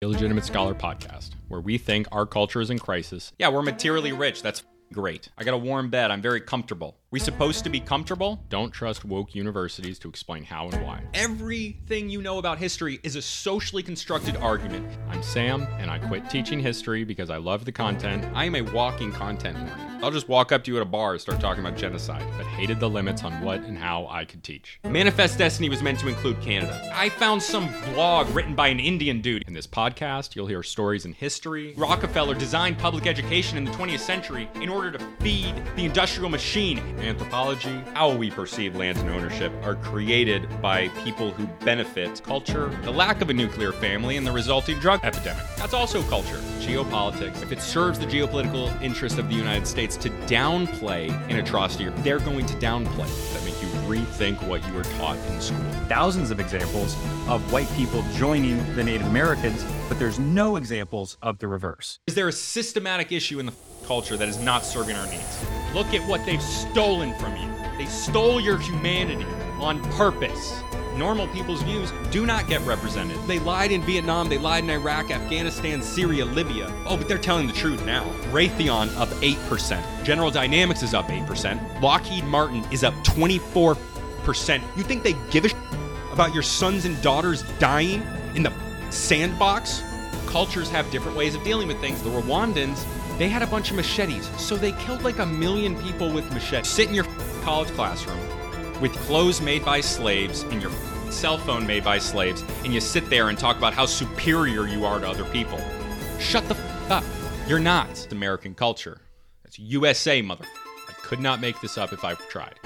Illegitimate Scholar podcast, where we think our culture is in crisis. Yeah, we're materially rich. That's great. I got a warm bed. I'm very comfortable. We supposed to be comfortable? Don't trust woke universities to explain how and why. Everything you know about history is a socially constructed argument. I'm Sam, and I quit teaching history because I love the content. I am a walking content warning. I'll just walk up to you at a bar and start talking about genocide, but hated the limits on what and how I could teach. Manifest Destiny was meant to include Canada. I found some blog written by an Indian dude. In this podcast, you'll hear stories in history. Rockefeller designed public education in the 20th century in order to feed the industrial machine anthropology, how we perceive land and ownership are created by people who benefit culture, the lack of a nuclear family, and the resulting drug epidemic. That's also culture. Geopolitics. If it serves the geopolitical interest of the United States to downplay an atrocity, they're going to downplay that make you rethink what you were taught in school. Thousands of examples of white people joining the Native Americans, but there's no examples of the reverse. Is there a systematic issue in the culture that is not serving our needs? Look at what they've stolen from you. They stole your humanity on purpose. Normal people's views do not get represented. They lied in Vietnam, they lied in Iraq, Afghanistan, Syria, Libya. Oh, but they're telling the truth now. Raytheon up 8%. General Dynamics is up 8%. Lockheed Martin is up 24%. You think they give a about your sons and daughters dying in the sandbox? Cultures have different ways of dealing with things. The Rwandans, they had a bunch of machetes, so they killed like a million people with machetes. Sit in your college classroom with clothes made by slaves and your cell phone made by slaves, and you sit there and talk about how superior you are to other people. Shut the f- up. You're not. It's American culture. That's USA, mother. I could not make this up if I tried.